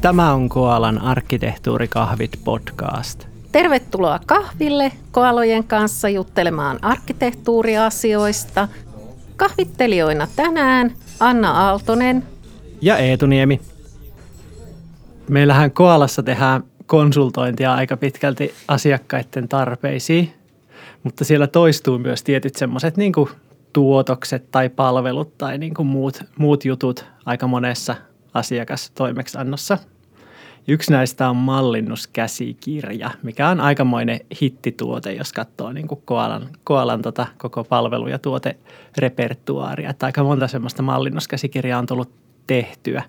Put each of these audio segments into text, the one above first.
Tämä on Koalan arkkitehtuurikahvit podcast. Tervetuloa kahville koalojen kanssa juttelemaan arkkitehtuuriasioista. Kahvittelijoina tänään Anna Aaltonen ja Eetu Niemi. Meillähän Koalassa tehdään konsultointia aika pitkälti asiakkaiden tarpeisiin, mutta siellä toistuu myös tietyt semmoiset niin tuotokset tai palvelut tai niin kuin muut, muut jutut aika monessa asiakastoimeksiannossa. Yksi näistä on mallinnuskäsikirja, mikä on aikamoinen hittituote, jos katsoo niin kuin Koalan, Koalan tota koko palvelu- ja tuoterepertuaaria. Että aika monta semmoista mallinnuskäsikirjaa on tullut tehtyä.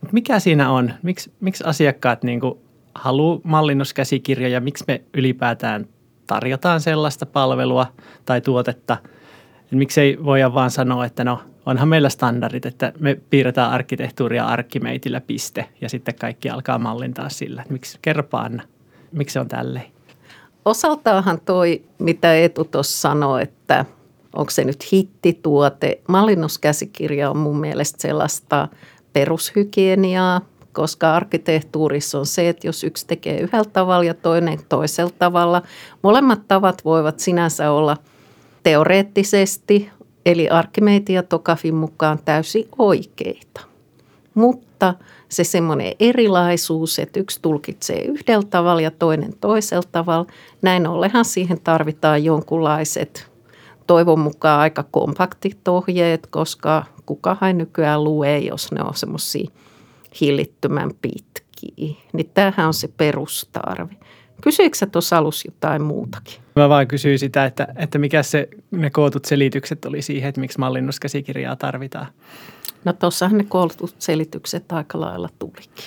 Mutta mikä siinä on? Miks, miksi asiakkaat niin kuin haluaa mallinnuskäsikirjoja? Miksi me ylipäätään tarjotaan sellaista palvelua tai tuotetta? Miksi ei voida vaan sanoa, että no onhan meillä standardit, että me piirretään arkkitehtuuria arkkimeitillä piste ja sitten kaikki alkaa mallintaa sillä. Miksi, kerropa Anna, miksi se on tälleen? Osaltaahan toi, mitä Etu tuossa sanoi, että onko se nyt hittituote. Mallinnuskäsikirja on mun mielestä sellaista perushygieniaa, koska arkkitehtuurissa on se, että jos yksi tekee yhdellä tavalla ja toinen toisella tavalla, molemmat tavat voivat sinänsä olla teoreettisesti eli Arkimeidi ja Tokafin mukaan täysin oikeita. Mutta se semmoinen erilaisuus, että yksi tulkitsee yhdellä tavalla ja toinen toisella tavalla, näin ollenhan siihen tarvitaan jonkunlaiset toivon mukaan aika kompaktit ohjeet, koska kukahan nykyään lue, jos ne on semmoisia hillittömän pitkiä. Niin tämähän on se perustarve. Kysyikö sä tuossa alussa jotain muutakin? Mä vaan kysyin sitä, että, että mikä se, ne kootut selitykset oli siihen, että miksi mallinnuskäsikirjaa tarvitaan. No tuossahan ne kootut selitykset aika lailla tulikin.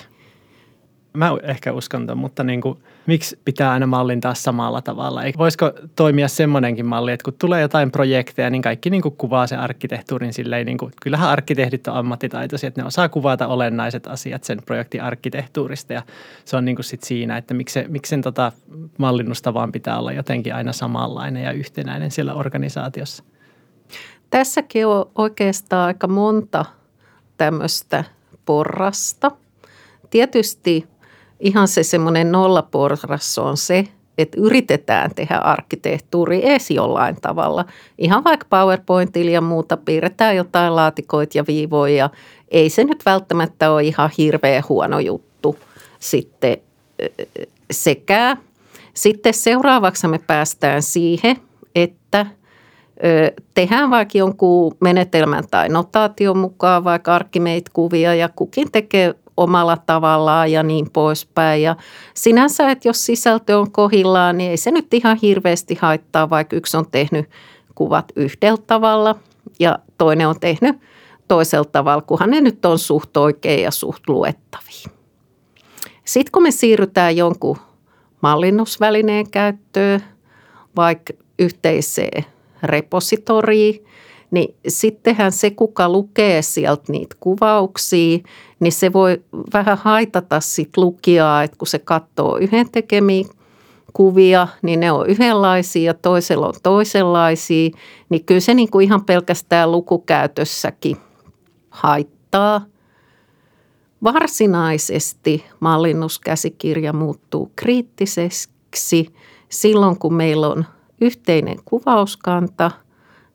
Mä ehkä uskon mutta niin kuin, miksi pitää aina mallintaa samalla tavalla? Voisiko toimia semmoinenkin malli, että kun tulee jotain projekteja, niin kaikki niin kuin kuvaa sen arkkitehtuurin silleen, niin kuin, kyllähän arkkitehdit on ammattitaitoisia, että ne osaa kuvata olennaiset asiat sen projektin arkkitehtuurista ja se on niin kuin sit siinä, että miksi, miksi sen tota mallinnusta vaan pitää olla jotenkin aina samanlainen ja yhtenäinen siellä organisaatiossa. Tässäkin on oikeastaan aika monta tämmöistä porrasta. Tietysti ihan se semmoinen nollaporras on se, että yritetään tehdä arkkitehtuuri edes jollain tavalla. Ihan vaikka PowerPointilla ja muuta, piirretään jotain laatikoita ja viivoja. Ei se nyt välttämättä ole ihan hirveän huono juttu sitten sekä. Sitten seuraavaksi me päästään siihen, että tehdään vaikka jonkun menetelmän tai notaation mukaan vaikka arkkimeit-kuvia ja kukin tekee omalla tavallaan ja niin poispäin. Ja sinänsä, että jos sisältö on kohillaan, niin ei se nyt ihan hirveästi haittaa, vaikka yksi on tehnyt kuvat yhdellä tavalla ja toinen on tehnyt toisella tavalla, kunhan ne nyt on suht oikein ja suht luettavia. Sitten kun me siirrytään jonkun mallinnusvälineen käyttöön, vaikka yhteiseen repositoriin, niin sittenhän se, kuka lukee sieltä niitä kuvauksia, niin se voi vähän haitata sit lukijaa, että kun se katsoo yhden tekemiä kuvia, niin ne on yhdenlaisia ja toisella on toisenlaisia, niin kyllä se niin kuin ihan pelkästään lukukäytössäkin haittaa. Varsinaisesti mallinnuskäsikirja muuttuu kriittiseksi silloin, kun meillä on yhteinen kuvauskanta –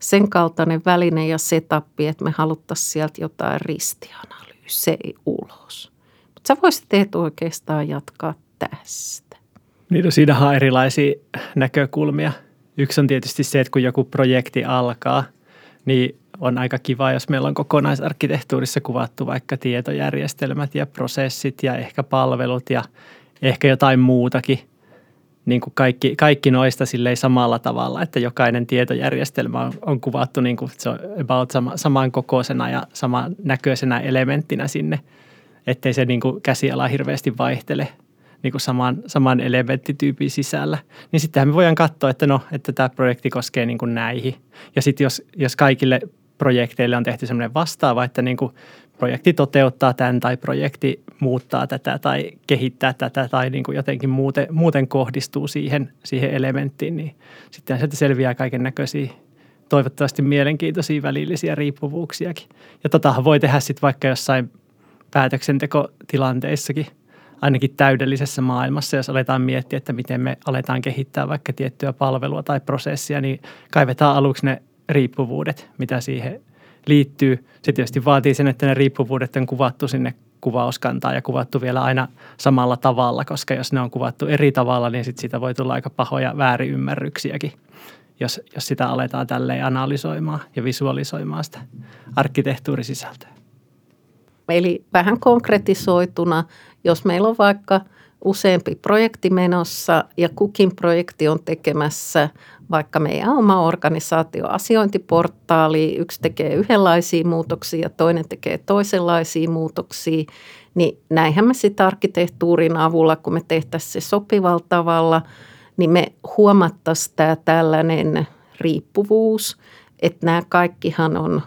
sen kaltainen väline ja setup, että me haluttaisiin sieltä jotain ristianalyysejä ulos. Mutta sä voisit teet oikeastaan jatkaa tästä. Niin siinähän on erilaisia näkökulmia. Yksi on tietysti se, että kun joku projekti alkaa, niin on aika kiva, jos meillä on kokonaisarkkitehtuurissa kuvattu vaikka tietojärjestelmät ja prosessit ja ehkä palvelut ja ehkä jotain muutakin – niin kuin kaikki, kaikki noista silleen samalla tavalla, että jokainen tietojärjestelmä on, on kuvattu niin kuin se on about sama, saman kokoisena ja saman näköisenä elementtinä sinne, ettei se niin kuin käsiala hirveästi vaihtele niin kuin saman, saman elementtityypin sisällä. Niin sittenhän me voidaan katsoa, että no, että tämä projekti koskee niin kuin näihin. Ja sitten jos, jos kaikille projekteille on tehty semmoinen vastaava, että niin kuin projekti toteuttaa tämän tai projekti muuttaa tätä tai kehittää tätä tai niin kuin jotenkin muuten, muuten kohdistuu siihen, siihen elementtiin, niin sitten sieltä selviää kaiken näköisiä toivottavasti mielenkiintoisia välillisiä riippuvuuksiakin. Ja totahan voi tehdä sitten vaikka jossain päätöksentekotilanteissakin ainakin täydellisessä maailmassa, jos aletaan miettiä, että miten me aletaan kehittää vaikka tiettyä palvelua tai prosessia, niin kaivetaan aluksi ne riippuvuudet, mitä siihen liittyy. Se tietysti vaatii sen, että ne riippuvuudet on kuvattu sinne kuvauskantaa ja kuvattu vielä aina samalla tavalla, koska jos ne on kuvattu eri tavalla, niin sit siitä voi tulla aika pahoja väärinymmärryksiäkin, jos, jos sitä aletaan tälleen analysoimaan ja visualisoimaan sitä arkkitehtuurisisältöä. Eli vähän konkretisoituna, jos meillä on vaikka useampi projekti menossa ja kukin projekti on tekemässä vaikka meidän oma organisaatio asiointiportaali, yksi tekee yhdenlaisia muutoksia ja toinen tekee toisenlaisia muutoksia, niin näinhän me sitten arkkitehtuurin avulla, kun me tehtäisiin se sopivalla tavalla, niin me huomattaisiin tämä tällainen riippuvuus, että nämä kaikkihan on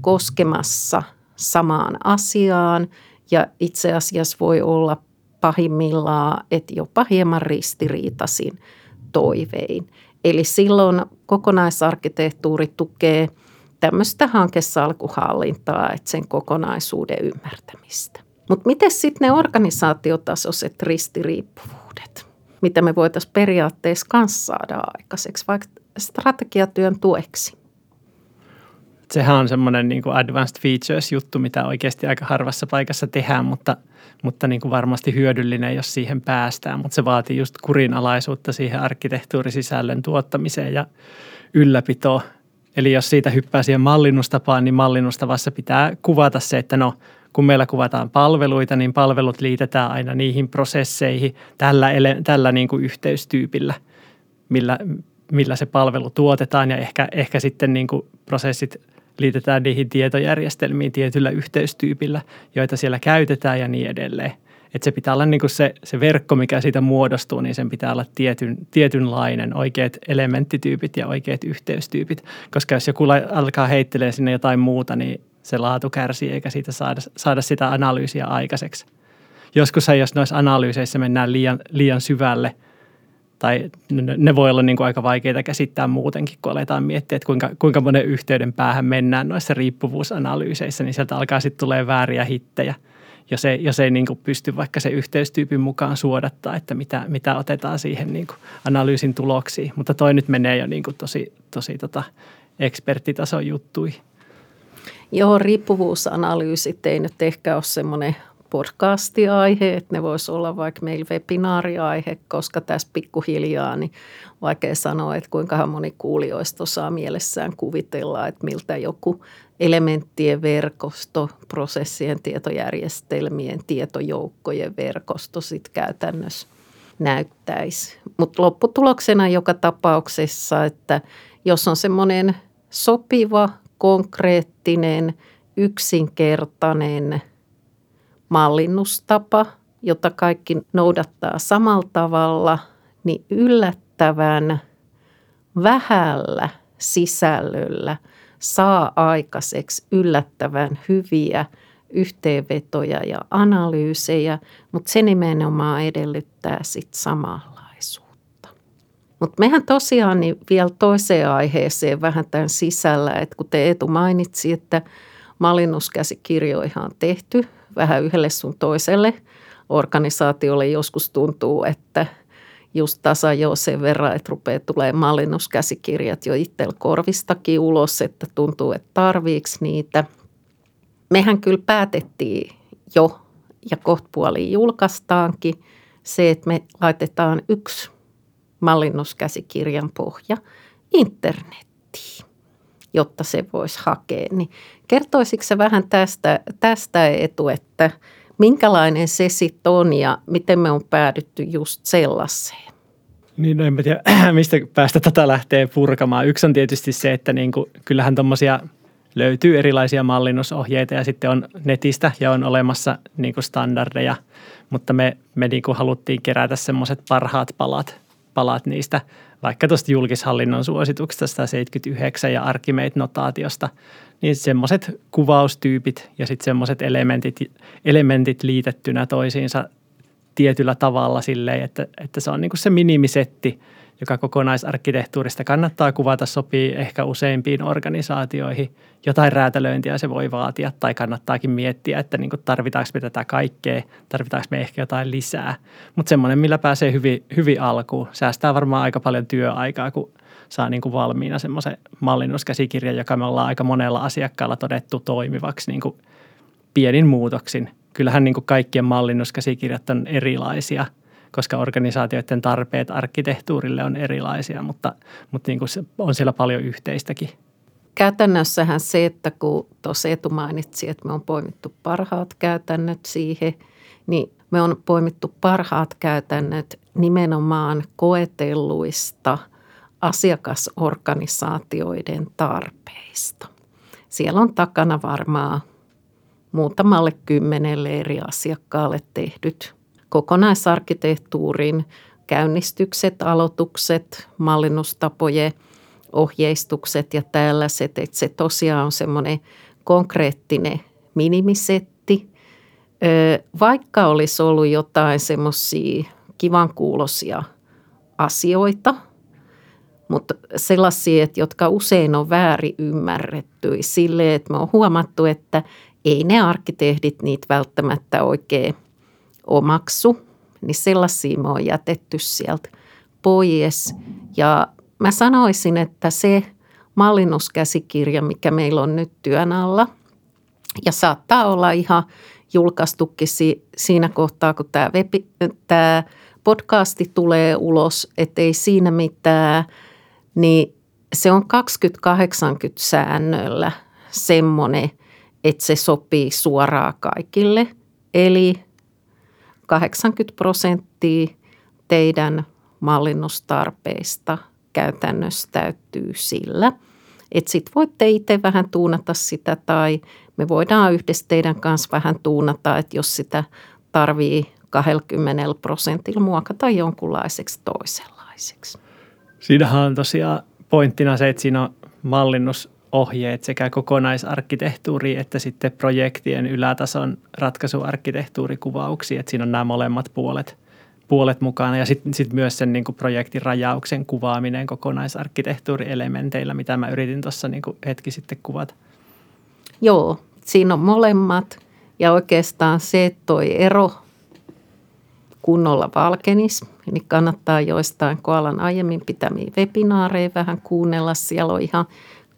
koskemassa samaan asiaan. Ja itse asiassa voi olla pahimmillaan, että jopa hieman ristiriitaisin toivein. Eli silloin kokonaisarkkitehtuuri tukee tämmöistä hankesalkuhallintaa, että sen kokonaisuuden ymmärtämistä. Mutta miten sitten ne organisaatiotasoiset ristiriippuvuudet, mitä me voitaisiin periaatteessa kanssa saada aikaiseksi, vaikka strategiatyön tueksi? Sehän on semmoinen niin kuin advanced features-juttu, mitä oikeasti aika harvassa paikassa tehdään, mutta, mutta niin kuin varmasti hyödyllinen, jos siihen päästään. Mutta se vaatii just kurinalaisuutta siihen arkkitehtuurisisällön tuottamiseen ja ylläpitoon. Eli jos siitä hyppää siihen mallinnustapaan, niin mallinnustavassa pitää kuvata se, että no kun meillä kuvataan palveluita, niin palvelut liitetään aina niihin prosesseihin tällä, ele, tällä niin kuin yhteystyypillä, millä, millä se palvelu tuotetaan ja ehkä, ehkä sitten niin kuin prosessit liitetään niihin tietojärjestelmiin tietyllä yhteystyypillä, joita siellä käytetään ja niin edelleen. Että se pitää olla niin kuin se, se verkko, mikä siitä muodostuu, niin sen pitää olla tietyn, tietynlainen, oikeat elementtityypit ja oikeat yhteystyypit. Koska jos joku alkaa heittelee sinne jotain muuta, niin se laatu kärsii eikä siitä saada, saada sitä analyysiä aikaiseksi. Joskus jos noissa analyyseissä mennään liian, liian syvälle – tai ne voi olla niin kuin aika vaikeita käsittää muutenkin, kun aletaan miettiä, että kuinka, kuinka monen yhteyden päähän mennään noissa riippuvuusanalyyseissä, niin sieltä alkaa sitten tulee vääriä hittejä, jos ei, jos ei niin kuin pysty vaikka se yhteystyypin mukaan suodattaa, että mitä, mitä otetaan siihen niin kuin analyysin tuloksiin. Mutta toi nyt menee jo niin kuin tosi, tosi tota eksperttitason juttuihin. Joo, riippuvuusanalyysit ei nyt ehkä ole semmoinen podcastiaihe, että ne voisi olla vaikka meillä webinaariaihe, koska tässä pikkuhiljaa niin vaikea sanoa, että kuinka moni kuulijoista osaa mielessään kuvitella, että miltä joku elementtien verkosto, prosessien tietojärjestelmien, tietojoukkojen verkosto sitten käytännössä näyttäisi. Mutta lopputuloksena joka tapauksessa, että jos on semmoinen sopiva, konkreettinen, yksinkertainen – mallinnustapa, jota kaikki noudattaa samalla tavalla, niin yllättävän vähällä sisällöllä saa aikaiseksi yllättävän hyviä yhteenvetoja ja analyysejä, mutta se nimenomaan edellyttää sitten samanlaisuutta. Mutta mehän tosiaan niin vielä toiseen aiheeseen vähän tämän sisällä, että kun te Eetu mainitsi, että mallinnuskäsikirjoihin on tehty vähän yhdelle sun toiselle organisaatiolle joskus tuntuu, että just tasa jo sen verran, että rupeaa tulee mallinnuskäsikirjat jo itsellä korvistakin ulos, että tuntuu, että tarviiksi niitä. Mehän kyllä päätettiin jo ja kohtapuoliin julkaistaankin se, että me laitetaan yksi mallinnuskäsikirjan pohja internettiin, jotta se voisi hakea. Niin Kertoisitko se vähän tästä, tästä etu, että minkälainen se sitten on ja miten me on päädytty just sellaiseen? Niin, no en mä tiedä, mistä päästä tätä lähtee purkamaan. Yksi on tietysti se, että niin kuin, kyllähän tuommoisia löytyy erilaisia mallinnusohjeita ja sitten on netistä ja on olemassa niin kuin standardeja, mutta me, me niin kuin haluttiin kerätä semmoiset parhaat palat, palat niistä vaikka tuosta julkishallinnon suosituksesta 179 ja Archimate-notaatiosta, niin semmoiset kuvaustyypit ja sitten semmoiset elementit, elementit liitettynä toisiinsa tietyllä tavalla silleen, että, että se on niin kuin se minimisetti, joka kokonaisarkkitehtuurista kannattaa kuvata, sopii ehkä useimpiin organisaatioihin. Jotain räätälöintiä se voi vaatia tai kannattaakin miettiä, että niin kuin tarvitaanko me tätä kaikkea, tarvitaanko me ehkä jotain lisää. Mutta semmoinen, millä pääsee hyvin, hyvin alkuun, säästää varmaan aika paljon työaikaa, kun saa niin kuin valmiina semmoisen mallinnuskäsikirjan, joka me ollaan aika monella asiakkaalla todettu toimivaksi niin kuin pienin muutoksin. Kyllähän niin kuin kaikkien mallinnuskäsikirjat on erilaisia – koska organisaatioiden tarpeet arkkitehtuurille on erilaisia, mutta, mutta niin kuin se on siellä paljon yhteistäkin. Käytännössähän se, että kun tuossa Etu mainitsi, että me on poimittu parhaat käytännöt siihen, niin me on poimittu parhaat käytännöt nimenomaan koetelluista asiakasorganisaatioiden tarpeista. Siellä on takana varmaan muutamalle kymmenelle eri asiakkaalle tehdyt kokonaisarkkitehtuurin käynnistykset, aloitukset, mallinnustapojen ohjeistukset ja tällaiset, että se tosiaan on semmoinen konkreettinen minimisetti. Vaikka olisi ollut jotain semmoisia kivan kuulosia asioita, mutta sellaisia, että jotka usein on väärin ymmärretty silleen, että me on huomattu, että ei ne arkkitehdit niitä välttämättä oikein – omaksu, niin sellaisia me on jätetty sieltä pois. Ja mä sanoisin, että se mallinnuskäsikirja, mikä meillä on nyt työn alla, ja saattaa olla ihan julkaistukin siinä kohtaa, kun tämä, webi, tämä podcasti tulee ulos, ettei siinä mitään, niin se on 2080 säännöllä semmoinen, että se sopii suoraan kaikille. Eli 80 prosenttia teidän mallinnustarpeista käytännössä täyttyy sillä, että sitten voitte itse vähän tuunata sitä tai me voidaan yhdessä teidän kanssa vähän tuunata, että jos sitä tarvii 20 prosentilla muokata jonkunlaiseksi toisenlaiseksi. Siinähän on tosiaan pointtina se, että siinä on mallinnus ohjeet sekä kokonaisarkkitehtuuri että sitten projektien ylätason ratkaisuarkkitehtuurikuvauksia, että siinä on nämä molemmat puolet, puolet mukana ja sitten sit myös sen niin kuin projektin rajauksen kuvaaminen kokonaisarkkitehtuurielementeillä, mitä mä yritin tuossa niin hetki sitten kuvata. Joo, siinä on molemmat ja oikeastaan se, toi ero kunnolla valkenis, niin kannattaa joistain koalan aiemmin pitämiä webinaareja vähän kuunnella. Siellä on ihan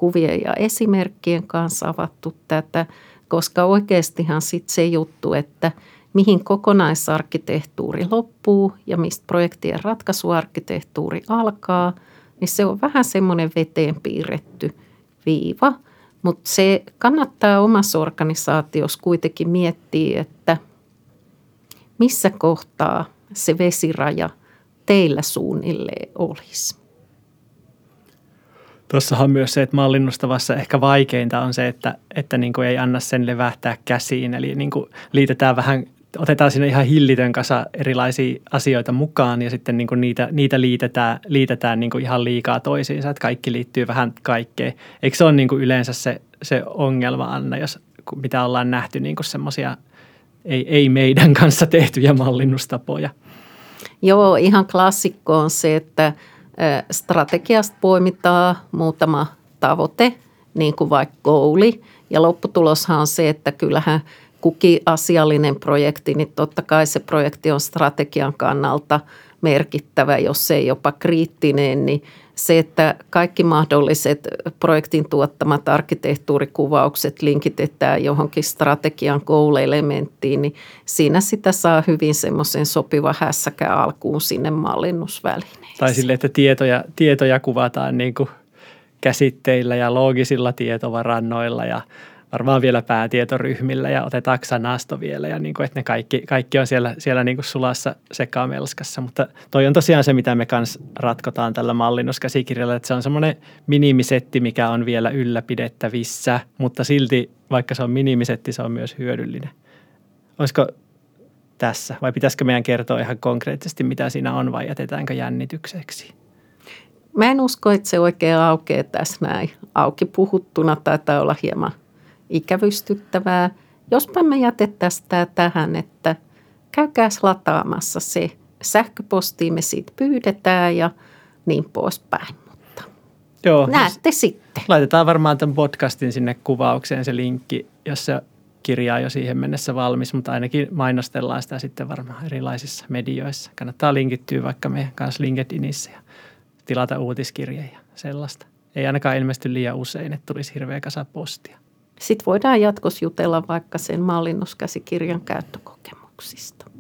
kuvien ja esimerkkien kanssa avattu tätä, koska oikeastihan sitten se juttu, että mihin kokonaisarkkitehtuuri loppuu ja mistä projektien ratkaisuarkkitehtuuri alkaa, niin se on vähän semmoinen veteen piirretty viiva. Mutta se kannattaa omassa organisaatiossa kuitenkin miettiä, että missä kohtaa se vesiraja teillä suunnilleen olisi. Tuossahan myös se, että mallinnustavassa ehkä vaikeinta on se, että, että niin kuin ei anna sen levähtää käsiin. Eli niin kuin liitetään vähän, otetaan sinne ihan hillitön kasa erilaisia asioita mukaan ja sitten niin kuin niitä, niitä liitetään, liitetään niin kuin ihan liikaa toisiinsa, että kaikki liittyy vähän kaikkeen. Eikö se ole niin kuin yleensä se, se ongelma, Anna, jos mitä ollaan nähty niin semmoisia ei, ei meidän kanssa tehtyjä mallinnustapoja? Joo, ihan klassikko on se, että – strategiasta poimitaan muutama tavoite, niin kuin vaikka goali. Ja lopputuloshan on se, että kyllähän kukin asiallinen projekti, niin totta kai se projekti on strategian kannalta merkittävä, jos se ei jopa kriittinen, niin se, että kaikki mahdolliset projektin tuottamat arkkitehtuurikuvaukset linkitetään johonkin strategian goal-elementtiin, niin siinä sitä saa hyvin semmoisen sopiva hässäkä alkuun sinne mallinnusvälineeseen. Tai sille, että tietoja, tietoja kuvataan niin kuin käsitteillä ja loogisilla tietovarannoilla ja varmaan vielä päätietoryhmillä ja otetaanko sanasto vielä ja niin kuin, että ne kaikki, kaikki on siellä, siellä niin kuin sulassa sekamelskassa. Mutta toi on tosiaan se, mitä me kanssa ratkotaan tällä mallinnuskäsikirjalla, että se on semmoinen minimisetti, mikä on vielä ylläpidettävissä, mutta silti vaikka se on minimisetti, se on myös hyödyllinen. Olisiko tässä vai pitäisikö meidän kertoa ihan konkreettisesti, mitä siinä on vai jätetäänkö jännitykseksi? Mä en usko, että se oikein aukeaa tässä näin. Auki puhuttuna taitaa olla hieman ikävystyttävää. Jospa me jätettäisiin tämä tähän, että käykääs lataamassa se sähköposti, me siitä pyydetään ja niin poispäin. Mutta Joo, näette sitten. Laitetaan varmaan tämän podcastin sinne kuvaukseen se linkki, jos se kirja on jo siihen mennessä valmis, mutta ainakin mainostellaan sitä sitten varmaan erilaisissa medioissa. Kannattaa linkittyä vaikka meidän kanssa LinkedInissä ja tilata uutiskirjeä ja sellaista. Ei ainakaan ilmesty liian usein, että tulisi hirveä kasa postia. Sitten voidaan jatkossa jutella vaikka sen mallinnuskäsikirjan käyttökokemuksista.